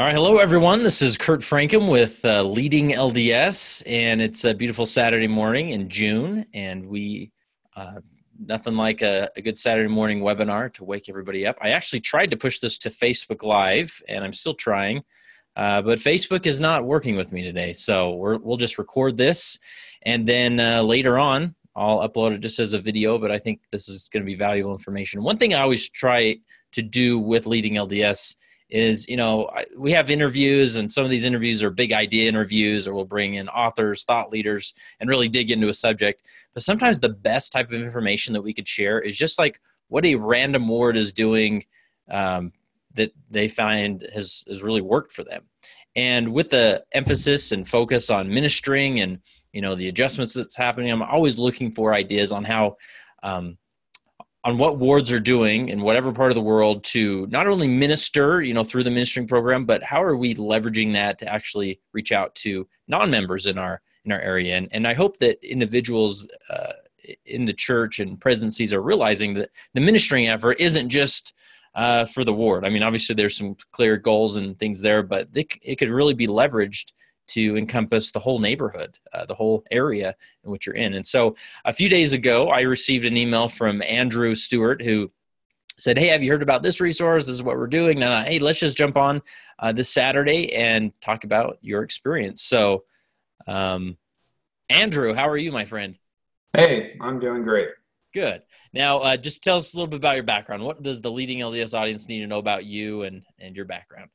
All right, hello everyone. This is Kurt Francom with uh, Leading LDS, and it's a beautiful Saturday morning in June, and we uh, nothing like a, a, good Saturday morning webinar to wake everybody up. I actually tried to push this to Facebook Live, and I'm still trying, uh, but Facebook is not working with me today. So we will just record this, and then uh, later on, I'll upload it just as a video. But I think this is going to be valuable information. One thing I always try to do with Leading LDS is you know we have interviews and some of these interviews are big idea interviews or we'll bring in authors thought leaders and really dig into a subject. But sometimes the best type of information that we could share is just like what a random ward is doing um, that they find has has really worked for them. And with the emphasis and focus on ministering and you know the adjustments that's happening i'm always looking for ideas on how um, on what wards are doing in whatever part of the world to not only minister, you know, through the ministering program, but how are we leveraging that to actually reach out to non-members in our in our area? And and I hope that individuals uh, in the church and presidencies are realizing that the ministering effort isn't just uh, for the ward. I mean, obviously there's some clear goals and things there, but it, it could really be leveraged to encompass the whole neighborhood, uh, the whole area in which you're in. And so a few days ago, I received an email from Andrew Stewart who said, Hey, have you heard about this resource? This is what we're doing. Now, hey, let's just jump on uh, this Saturday and talk about your experience. So, um, Andrew, how are you, my friend? Hey, I'm doing great. Good. Now, uh, just tell us a little bit about your background. What does the leading LDS audience need to know about you and, and your background?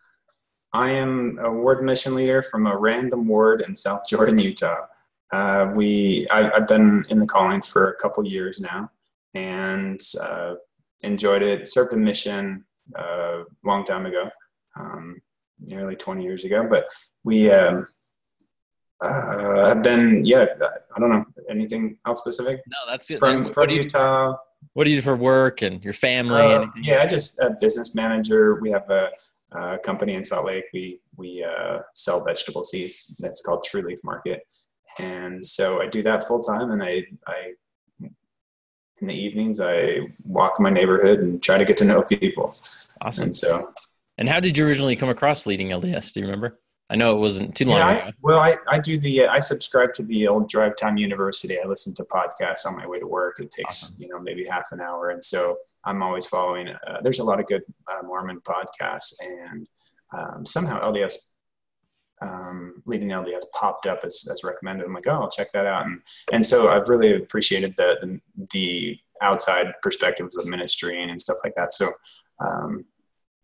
I am a ward mission leader from a random ward in South Jordan, Utah. Uh, we I, have been in the calling for a couple years now, and uh, enjoyed it. Served a mission a uh, long time ago, um, nearly 20 years ago. But we um, uh, have been yeah. I don't know anything else specific. No, that's good. From from Utah. what do you do for work and your family? Uh, yeah, I just a business manager. We have a uh, company in Salt Lake. We we uh, sell vegetable seeds. That's called True Leaf Market, and so I do that full time. And I I in the evenings I walk my neighborhood and try to get to know people. Awesome. And so, and how did you originally come across leading LDS? Do you remember? I know it wasn't too long yeah, ago. I, well, I, I do the I subscribe to the old Drive Time University. I listen to podcasts on my way to work. It takes awesome. you know maybe half an hour, and so I'm always following. Uh, there's a lot of good uh, Mormon podcasts, and um, somehow LDS um, leading LDS popped up as, as recommended. I'm like, oh, I'll check that out, and and so I've really appreciated the the, the outside perspectives of ministry and and stuff like that. So, um,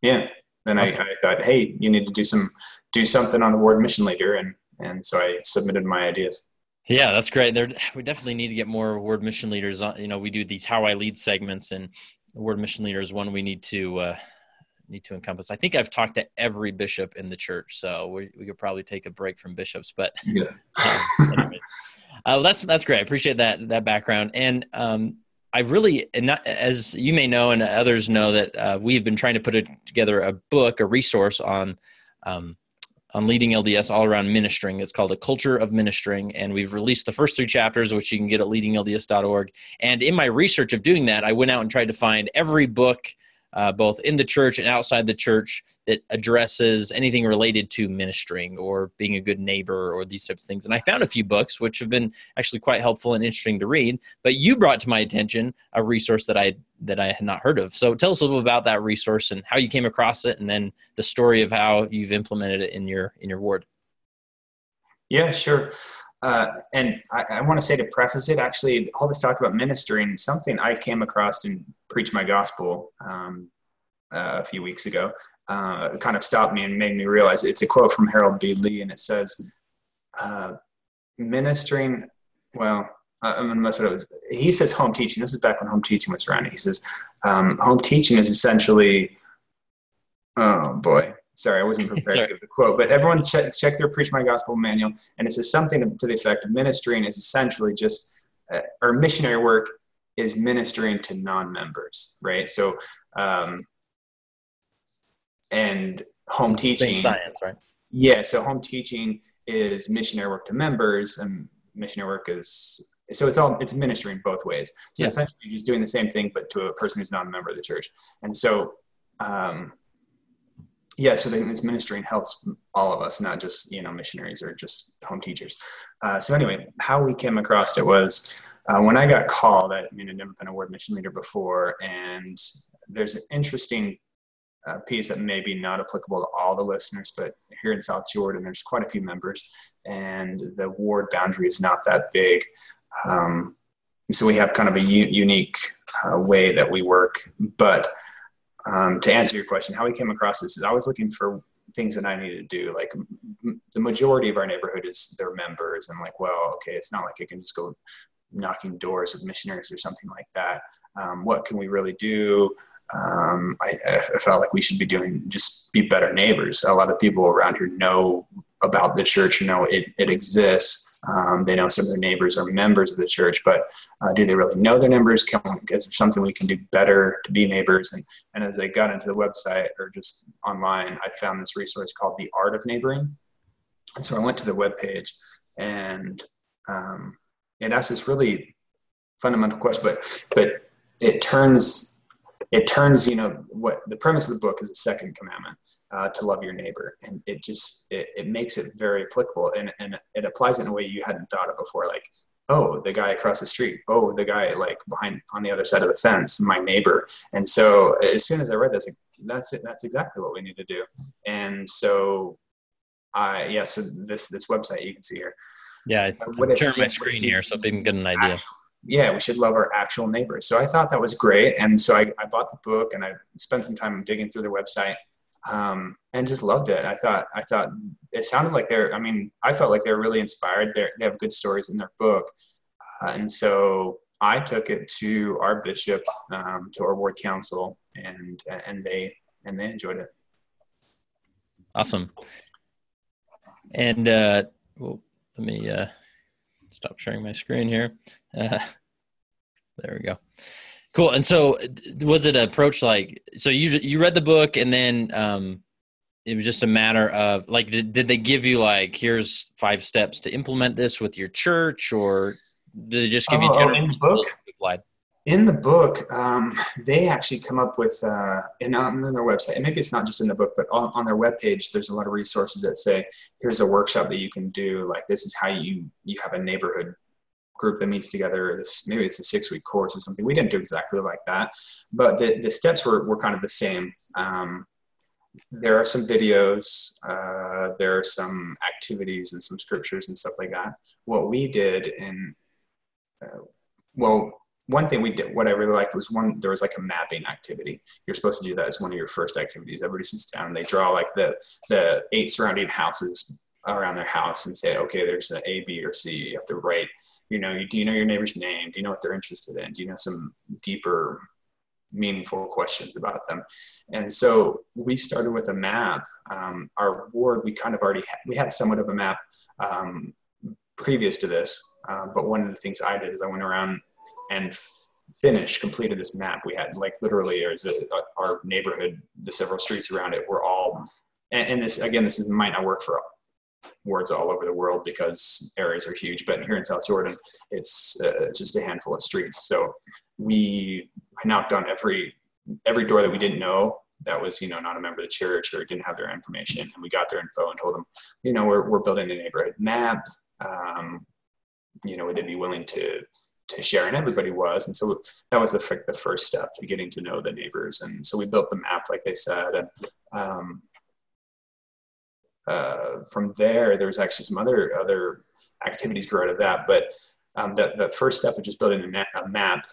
yeah. Then awesome. I, I thought, hey, you need to do some do something on the ward mission leader, and and so I submitted my ideas. Yeah, that's great. There, we definitely need to get more ward mission leaders. On, you know, we do these how I lead segments, and the word mission leader is one we need to uh, need to encompass. I think I've talked to every bishop in the church, so we, we could probably take a break from bishops. But yeah, um, uh, that's that's great. I appreciate that that background, and um, I really, and not, as you may know, and others know, that uh, we've been trying to put a, together a book, a resource on um, on leading LDS all around ministering. It's called A Culture of Ministering. And we've released the first three chapters, which you can get at leadinglds.org. And in my research of doing that, I went out and tried to find every book uh, both in the church and outside the church that addresses anything related to ministering or being a good neighbor or these types of things. And I found a few books which have been actually quite helpful and interesting to read. But you brought to my attention a resource that I that I had not heard of. So tell us a little about that resource and how you came across it, and then the story of how you've implemented it in your in your ward. Yeah, sure. Uh, and I, I want to say to preface it, actually, all this talk about ministering, something I came across in Preach My Gospel um, uh, a few weeks ago, uh, kind of stopped me and made me realize it's a quote from Harold B. Lee, and it says, uh, ministering, well, I'm going to mess it up. He says home teaching. This is back when home teaching was around. He says um, home teaching is essentially, oh boy, Sorry, I wasn't prepared to give the quote, but everyone check, check their Preach My Gospel manual. And it says something to the effect of ministering is essentially just, uh, or missionary work is ministering to non members, right? So, um, and home teaching. science, right? Yeah, so home teaching is missionary work to members, and missionary work is so it's all it's ministering both ways. So yeah. essentially, just doing the same thing, but to a person who's not a member of the church. And so, um, yeah, so this ministering helps all of us, not just you know missionaries or just home teachers. Uh, so anyway, how we came across it was uh, when I got called. I, mean, I'd never been a ward mission leader before, and there's an interesting uh, piece that may be not applicable to all the listeners, but here in South Jordan, there's quite a few members, and the ward boundary is not that big. Um, so we have kind of a u- unique uh, way that we work. But um, to answer your question, how we came across this is I was looking for things that I needed to do. Like m- the majority of our neighborhood is their members. I'm like, well, okay, it's not like I can just go knocking doors with missionaries or something like that. Um, what can we really do? Um, I, I, felt like we should be doing just be better neighbors. A lot of people around here know about the church, you know it, it exists. Um, they know some of their neighbors are members of the church, but uh, do they really know their neighbors? Can, is there something we can do better to be neighbors? And, and as I got into the website or just online, I found this resource called The Art of Neighboring. And so I went to the webpage and um, it asks this really fundamental question, but but it turns it turns you know what the premise of the book is the second commandment uh, to love your neighbor. And it just it, it makes it very applicable. And, and it applies in a way you hadn't thought of before. Like oh the guy across the street. Oh the guy like behind on the other side of the fence my neighbor. And so as soon as i read this like, that's it. That's exactly what we need to do. And so i yeah so this this website you can see here. Yeah i'm sharing my screen here so people can get an idea. Yeah, we should love our actual neighbors. So I thought that was great. And so I, I bought the book and I spent some time digging through their website um, and just loved it. I thought, I thought it sounded like they're, I mean, I felt like they're really inspired. They're, they have good stories in their book. Uh, and so I took it to our bishop, um, to our ward council and, and they, and they enjoyed it. Awesome. And, uh, well, let me, uh, stop sharing my screen here. Uh, there we go. Cool. And so, was it approach like so? You you read the book, and then um, it was just a matter of like, did did they give you like here's five steps to implement this with your church, or did they just give you oh, general in the book? In the book, um, they actually come up with, uh, and on their website, and maybe it's not just in the book, but on, on their webpage, there's a lot of resources that say, here's a workshop that you can do. Like this is how you, you have a neighborhood group that meets together. This, maybe it's a six week course or something. We didn't do exactly like that, but the, the steps were, were kind of the same. Um, there are some videos, uh, there are some activities and some scriptures and stuff like that. What we did in, uh, well, one thing we did, what I really liked was one, there was like a mapping activity. You're supposed to do that as one of your first activities. Everybody sits down, and they draw like the, the eight surrounding houses around their house and say, okay, there's an A, B, or C. You have to write, you know, do you know your neighbor's name? Do you know what they're interested in? Do you know some deeper, meaningful questions about them? And so we started with a map. Um, our ward, we kind of already we had somewhat of a map um, previous to this. Uh, but one of the things I did is I went around and finished, completed this map. We had like literally our neighborhood, the several streets around it were all, and, and this again, this is, might not work for wards all over the world because areas are huge, but here in South Jordan, it's uh, just a handful of streets. So we knocked on every every door that we didn't know that was you know not a member of the church or didn't have their information, and we got their info and told them, you know, we're we're building a neighborhood map. Um, you know, would they be willing to to share, and everybody was. And so that was the, the first step to getting to know the neighbors. And so we built the map, like they said. And um, uh, from there, there was actually some other other activities grew out of that. But um, that, that first step of just building a, na- a map,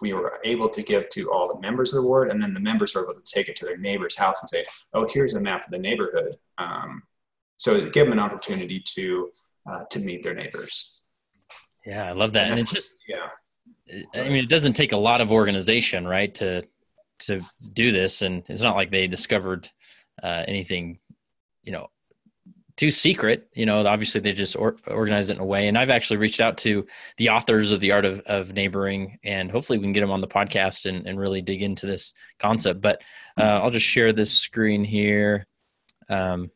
we were able to give to all the members of the ward, and then the members were able to take it to their neighbor's house and say, "Oh, here's a map of the neighborhood." Um, so give them an opportunity to uh, to meet their neighbors. Yeah, I love that. And, and it just yeah. I mean, it doesn't take a lot of organization, right, to to do this, and it's not like they discovered uh, anything, you know, too secret. You know, obviously they just or, organize it in a way. And I've actually reached out to the authors of the art of, of neighboring, and hopefully we can get them on the podcast and, and really dig into this concept. But uh, I'll just share this screen here. Um,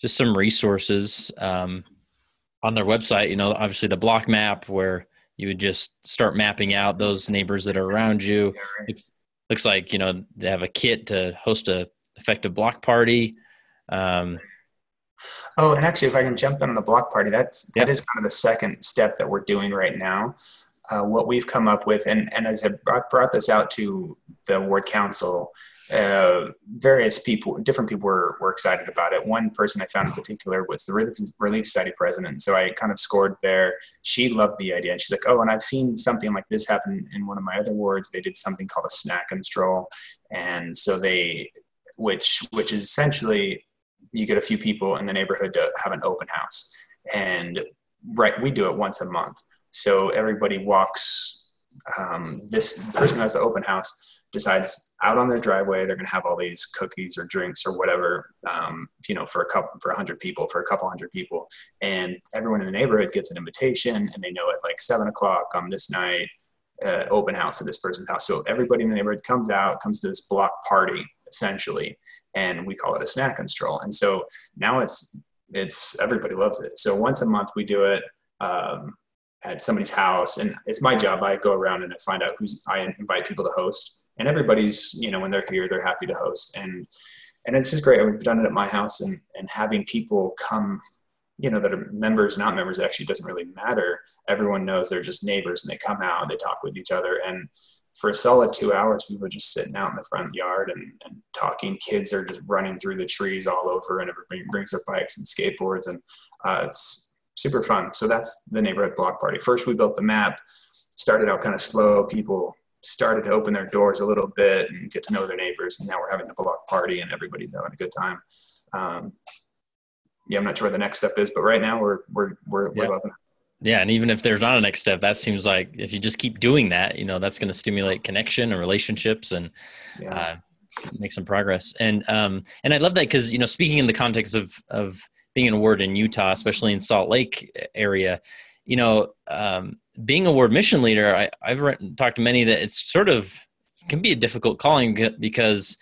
just some resources. Um, on their website, you know, obviously the block map where you would just start mapping out those neighbors that are around you. Looks, looks like, you know, they have a kit to host a effective block party. Um, oh, and actually, if I can jump in on the block party, that's that is kind of the second step that we're doing right now. Uh, what we've come up with, and, and as I brought, brought this out to the ward council, uh, various people, different people were, were excited about it. One person I found in particular was the Relief, Relief Society president. So I kind of scored there. She loved the idea. And she's like, oh, and I've seen something like this happen in one of my other wards. They did something called a snack and stroll. And so they, which, which is essentially you get a few people in the neighborhood to have an open house. And right, we do it once a month. So everybody walks, um, this person has the open house decides out on their driveway they're going to have all these cookies or drinks or whatever um, you know for a couple for a hundred people for a couple hundred people and everyone in the neighborhood gets an invitation and they know at like seven o'clock on this night uh, open house at this person's house so everybody in the neighborhood comes out comes to this block party essentially and we call it a snack and stroll and so now it's it's everybody loves it. So once a month we do it um, at somebody's house and it's my job. I go around and i find out who's i invite people to host and everybody's you know when they're here they're happy to host. And and it's just great. We've done it at my house and and having people come you know that are members not members actually doesn't really matter. Everyone knows they're just neighbors and they come out and they talk with each other. And for a solid two hours we were just sitting out in the front yard and, and talking. Kids are just running through the trees all over and everybody brings their bikes and skateboards and uh, it's super fun. So that's the neighborhood block party. First we built the map started out kind of slow. People started to open their doors a little bit and get to know their neighbors. And now we're having the block party and everybody's having a good time. Um, yeah, I'm not sure what the next step is, but right now we're we're we're, yeah. we're loving it. Yeah, and even if there's not a next step, that seems like if you just keep doing that, you know, that's going to stimulate connection and relationships and yeah. uh, make some progress. And um, and I love that because you know, speaking in the context of of being an award in Utah, especially in Salt Lake area, you know, um, being a ward mission leader, I, I've talked to many that it's sort of can be a difficult calling because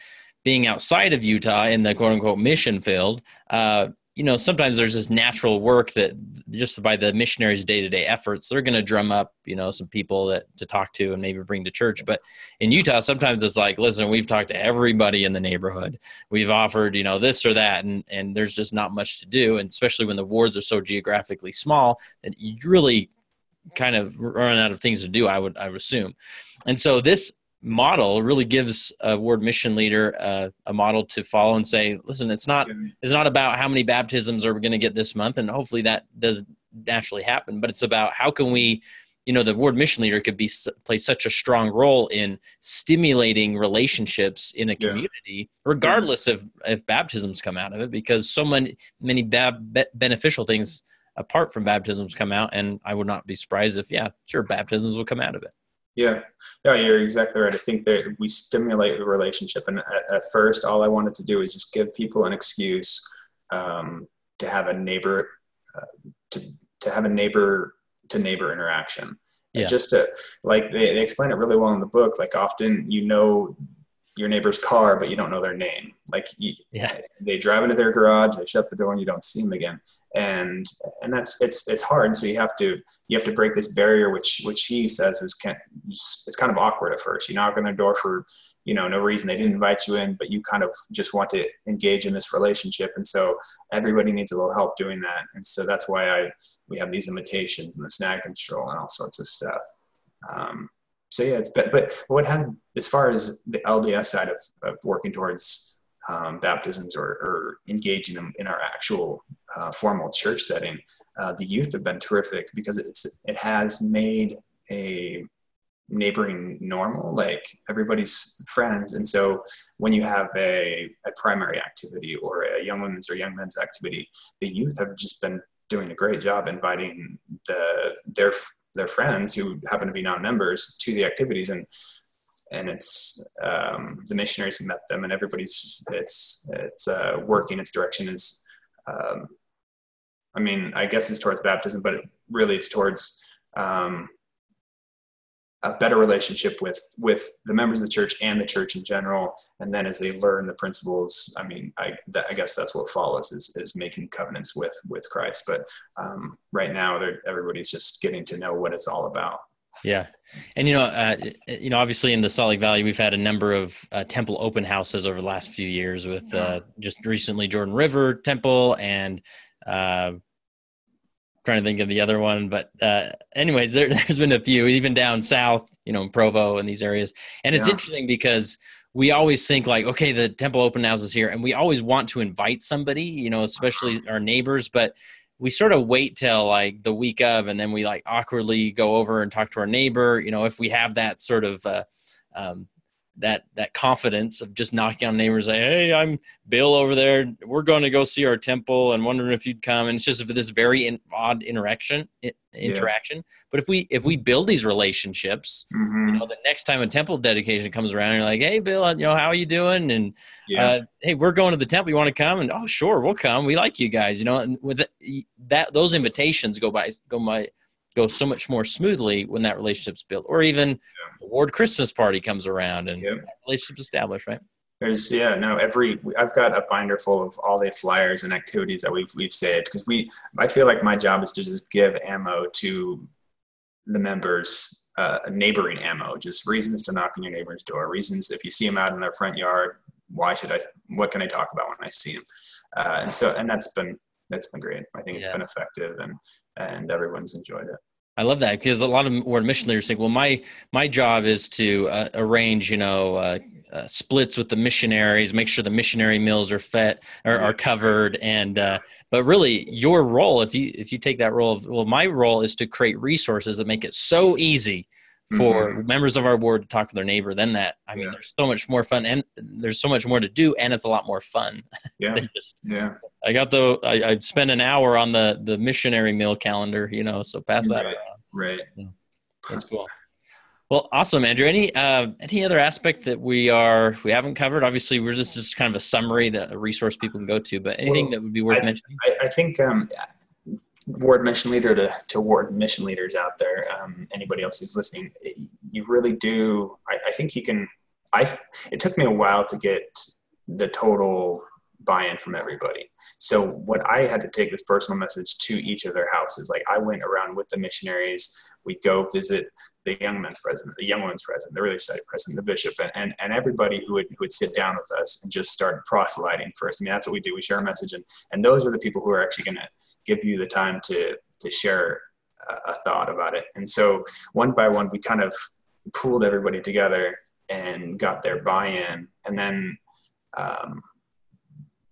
being outside of Utah in the quote unquote mission field, uh, you know, sometimes there's this natural work that just by the missionaries' day to day efforts, they're going to drum up, you know, some people that to talk to and maybe bring to church. But in Utah, sometimes it's like, listen, we've talked to everybody in the neighborhood. We've offered, you know, this or that, and and there's just not much to do. And especially when the wards are so geographically small, that you really kind of run out of things to do. I would I would assume, and so this model really gives a ward mission leader uh, a model to follow and say, listen, it's not it's not about how many baptisms are we going to get this month, and hopefully that does naturally happen, but it's about how can we you know the ward mission leader could be play such a strong role in stimulating relationships in a community yeah. regardless yeah. of if baptisms come out of it because so many many bab- beneficial things apart from baptisms come out and i would not be surprised if yeah sure baptisms will come out of it yeah. Yeah you're exactly right. I think that we stimulate the relationship and at, at first all i wanted to do is just give people an excuse um, to have a neighbor uh, to, to have a neighbor to neighbor interaction. Yeah. just to like they, they explain it really well in the book like often you know your neighbor's car, but you don't know their name. Like you, yeah. they drive into their garage, they shut the door, and you don't see them again. And and that's it's it's hard. So you have to you have to break this barrier, which which he says is can, it's kind of awkward at first. You knock on their door for you know no reason they didn't invite you in, but you kind of just want to engage in this relationship. And so everybody needs a little help doing that. And so that's why I we have these invitations and the snack and stroll and all sorts of stuff. Um, so yeah, it's but but what has as far as the LDS side of, of working towards um, baptisms or, or, engaging them in our actual uh, formal church setting, uh, the youth have been terrific because it's it has made a neighboring normal like everybody's friends. And so when you have a, a primary activity or a young women's or young men's activity the youth have just been doing a great job inviting the their their friends who happen to be non-members to the activities and and it's um, the missionaries met them and everybody's it's it's uh, working its direction is um, i mean i guess it's towards baptism but it, really it's towards um, a better relationship with with the members of the church and the church in general. And then as they learn the principles i mean i that, i guess that's what follows is is making covenants with with christ. But um, right now everybody's just getting to know what it's all about. Yeah, and you know, uh, you know, obviously in the Salt Lake Valley, we've had a number of uh, temple open houses over the last few years. With uh, just recently Jordan River Temple and uh, trying to think of the other one, but uh, anyways, there, has been a few, even down south, you know, in Provo and these areas. And it's yeah. interesting because we always think like, okay, the temple open houses here, and we always want to invite somebody, you know, especially our neighbors, but we sort of wait till like the week of, and then we like awkwardly go over and talk to our neighbor, you know, if we have that sort of uh, um, that that confidence of just knocking on neighbors like hey i'm bill over there. We're going to go see our temple and wondering if you'd come. And it's just this very in, odd interaction interaction yeah. but if we if we build these relationships mm-hmm. you know the next time a temple dedication comes around you're like hey bill you know how are you doing? And yeah. uh, hey we're going to the temple. You want to come? And oh sure we'll come. We like you guys you know and with that those invitations go by go by go so much more smoothly when that relationship's built or even yeah. the ward christmas party comes around and yeah. relationship's established right there's yeah no every i've got a binder full of all the flyers and activities that we've we've saved because we i feel like my job is to just give ammo to the members uh, neighboring ammo just reasons to knock on your neighbor's door reasons if you see them out in their front yard why should i what can i talk about when i see them uh, and so and that's been that's been great i think it's yeah. been effective and and everyone's enjoyed it. I love that because a lot of ward mission leaders think, well, my my job is to uh, arrange, you know, uh, uh, splits with the missionaries, make sure the missionary meals are fed or are covered, and uh, but really, your role, if you if you take that role, of, well, my role is to create resources that make it so easy for mm-hmm. members of our board to talk to their neighbor than that. I mean, yeah. there's so much more fun and there's so much more to do and it's a lot more fun. Yeah. just, yeah. I got the, I, I spent an hour on the, the missionary meal calendar, you know, so pass that right. around. Right. Yeah. That's cool. Well, awesome, Andrew. Any uh, any other aspect that we are we haven't covered? Obviously, we're just, just kind of a summary that a resource people can go to. But anything well, that would be worth I, mentioning? I, I think um, ward mission leader to, to ward mission leaders out there, um, anybody else who's listening, you really do. I, I, think you can. I it took me a while to get the total buy-in from everybody. So what I had to take this personal message to each of their houses. Like I went around with the missionaries. We go visit the young men's president, the young women's president, the Relief Society president, the bishop, and, and, and everybody who would, who would sit down with us and just start proselyting first. I mean, that's what we do. We share a message, and, and those are the people who are actually going to give you the time to, to share a, thought about it. And so one by one, we kind of pooled everybody together and got their buy-in. And then um,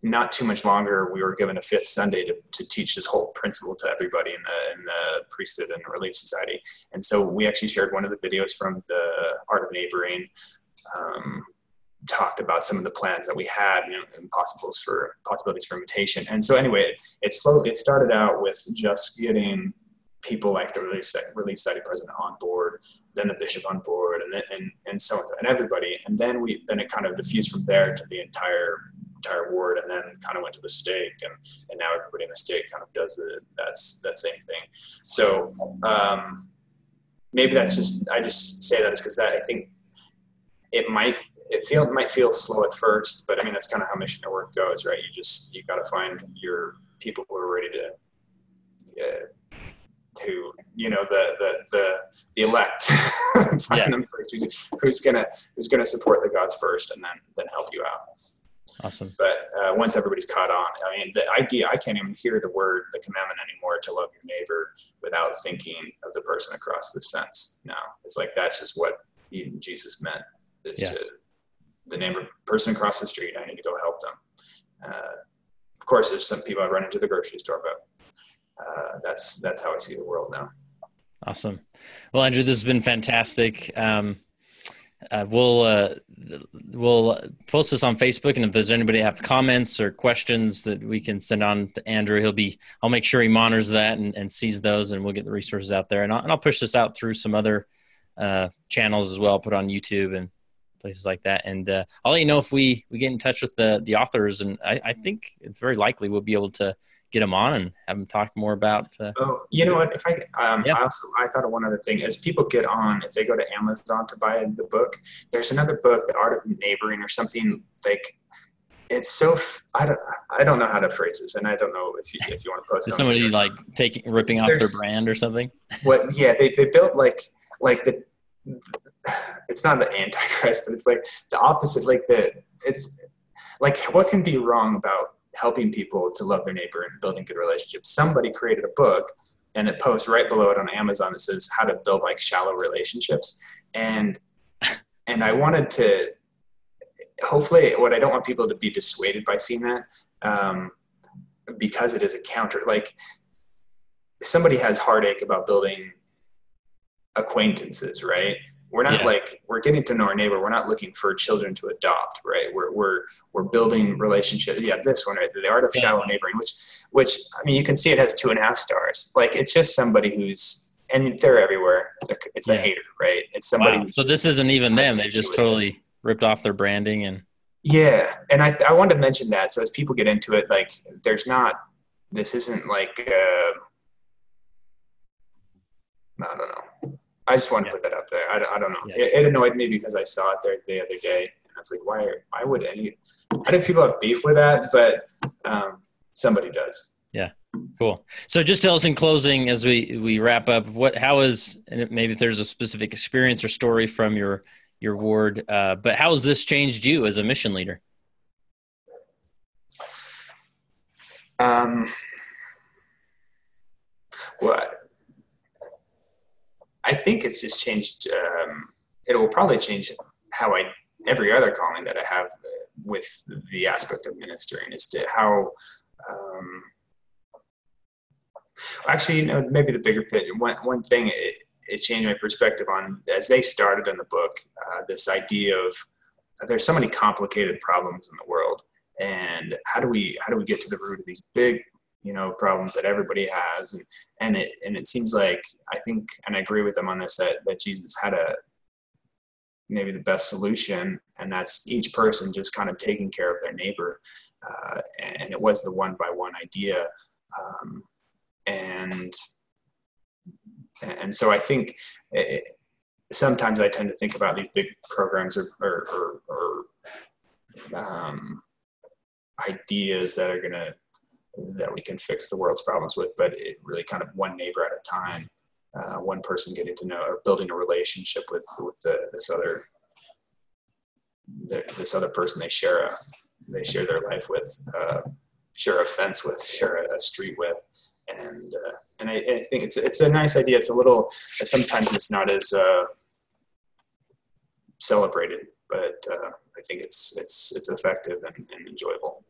not too much longer, we were given a fifth Sunday to, to teach this whole principle to everybody in the, in the priesthood and the Relief Society. And so we actually shared one of the videos from the Art of Neighboring, um, talked about some of the plans that we had and, and possibles for possibilities for. And so anyway, it, it slowly, it started out with just getting people like the Relief, Relief Society president on board, then the bishop on board, and then, and, and so on, and everybody. And then we, then it kind of diffused from there to the entire entire ward and then kind of went to the stake and, and now everybody in the stake kind of does the, that's that same thing. So um, maybe that's just i just say that is because that i think it might it feel it might feel slow at first but i mean that's kind of how missionary work goes right? You just you got to find your people who are ready to uh, to you know the the the, the elect. Find yeah. them first. Who's, who's gonna who's gonna support the gods first and then then help you out Awesome. But uh, once everybody's caught on, I mean, the idea, I can't even hear the word, the commandment anymore to love your neighbor without thinking of the person across the fence. No, it's like that's just what Jesus meant is yeah. to the neighbor person across the street. I need to go help them. Uh, of course, there's some people I run into the grocery store, but uh, that's that's how I see the world now. Awesome. Well, Andrew, this has been fantastic. Um, uh, we'll uh, we'll post this on Facebook, and if there's anybody have comments or questions that we can send on to Andrew, he'll be. I'll make sure he monitors that and, and sees those, and we'll get the resources out there. And I'll, and I'll push this out through some other uh, channels as well. Put on YouTube and places like that. And uh, I'll let you know if we we get in touch with the the authors, and I, I think it's very likely we'll be able to get them on and have them talk more about. Uh, oh, you know what? If I, um, yeah. I also I thought of one other thing. As people get on, if they go to Amazon to buy the book, there's another book, The Art of Neighboring, or something like. It's so I don't I don't know how to phrase this, and I don't know if you if you want to post. Is somebody like taking ripping off their brand or something? What? Yeah, they they built like like the it's not the antichrist, but it's like the opposite. Like the it's like what can be wrong about helping people to love their neighbor and building good relationships? Somebody created a book and it posts right below it on Amazon that says how to build like shallow relationships. And and I wanted to hopefully what I don't want people to be dissuaded by seeing that um, because it is a counter like somebody has heartache about building acquaintances, right? We're not yeah. like we're getting to know our neighbor. We're not looking for children to adopt, right? We're we're we're building relationships. Yeah, this one, right? The art of shallow neighboring, which which I mean, you can see it has two and a half stars. Like it's just somebody who's and they're everywhere. It's a yeah. hater, right? It's somebody. Wow. So this isn't even them. They just totally them. ripped off their branding and. Yeah, and I I wanted to mention that. So as people get into it, like there's not. This isn't like. Uh, I don't know. I just yeah. to put that up there. I, I don't know. Yeah. It, it, annoyed me because I saw it there the other day. And I was like, why, why would any, why do people have beef with that? But um, somebody does. Yeah. Cool. So just tell us in closing as we, we wrap up what, how is, and maybe if there's a specific experience or story from your, your ward, uh, but how has this changed you as a mission leader? Um, what? I think it's just changed. Um, it will probably change how I every other calling that I have with the aspect of ministering is to how. Um, actually, you know, maybe the bigger picture. One one thing it, it changed my perspective on as they started in the book. Uh, this idea of there's so many complicated problems in the world, and how do we how do we get to the root of these big you know problems that everybody has. And and it and it seems like i think and i agree with them on this that that jesus had a maybe the best solution and that's each person just kind of taking care of their neighbor uh, and it was the one by one idea. Um, and and so i think it, sometimes i tend to think about these big programs or or, or, or um, ideas that are going to that we can fix the world's problems with, but it really kind of one neighbor at a time, uh, one person getting to know or building a relationship with with the, this other the, this other person they share a they share their life with, uh, share a fence with, share a, a street with, and uh, and I, I, think it's it's a nice idea. It's a little sometimes it's not as uh, celebrated, but uh, I think it's it's it's effective and, and enjoyable.